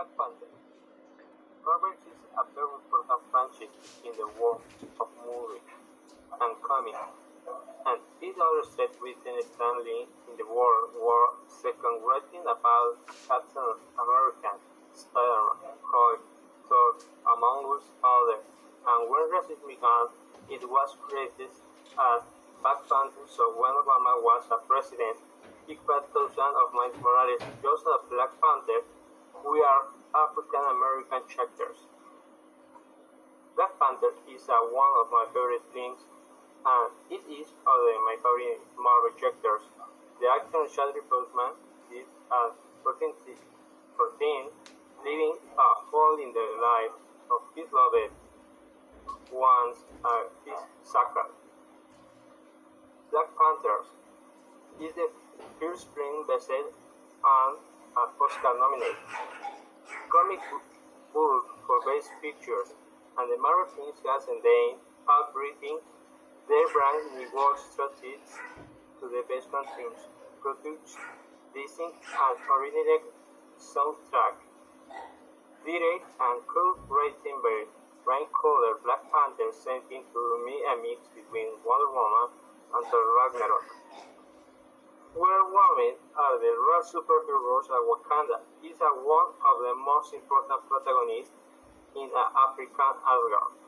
Black Panther. Marvel is a very important franchise in the world of movies and comics, and it illustrated within Stan Lee in the World War II writing about Captain America, Spider-Man, Hulk, Thor, among others. And when racism began, it was created as Black Panther, so when Obama was a president, he quoted thousands of Miles Morales, as Black Panther, we are African American chapters. Black Panther is uh, one of my favorite things, and it is other my favorite Marvel characters. The actor Chadwick Boseman is uh, 14, 14 living a hole in the life of his loved ones uh, his sacred. Black Panthers is the first spring based on a Oscar nominated comic book for Best Pictures, and the Marvel Films has ended up breathing their brand reward strategies to the best films, produced, Disney and original soundtrack. Direct and rating by Ryan Coogler, Black Panther sent into me a mix between Wonder Woman and Thor Ragnarok. Where women are the real superheroes and Wakanda is a one of the most important protagonists in an African Asgard.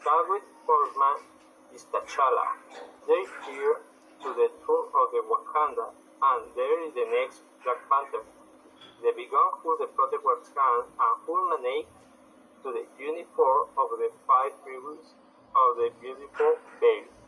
Chadwick Boseman is T'Challa. They here to the tour of the Wakanda, and there is the next Black Panther. They began who the protect Wakanda and who managed to the uniform of the five tribes of the beautiful veil.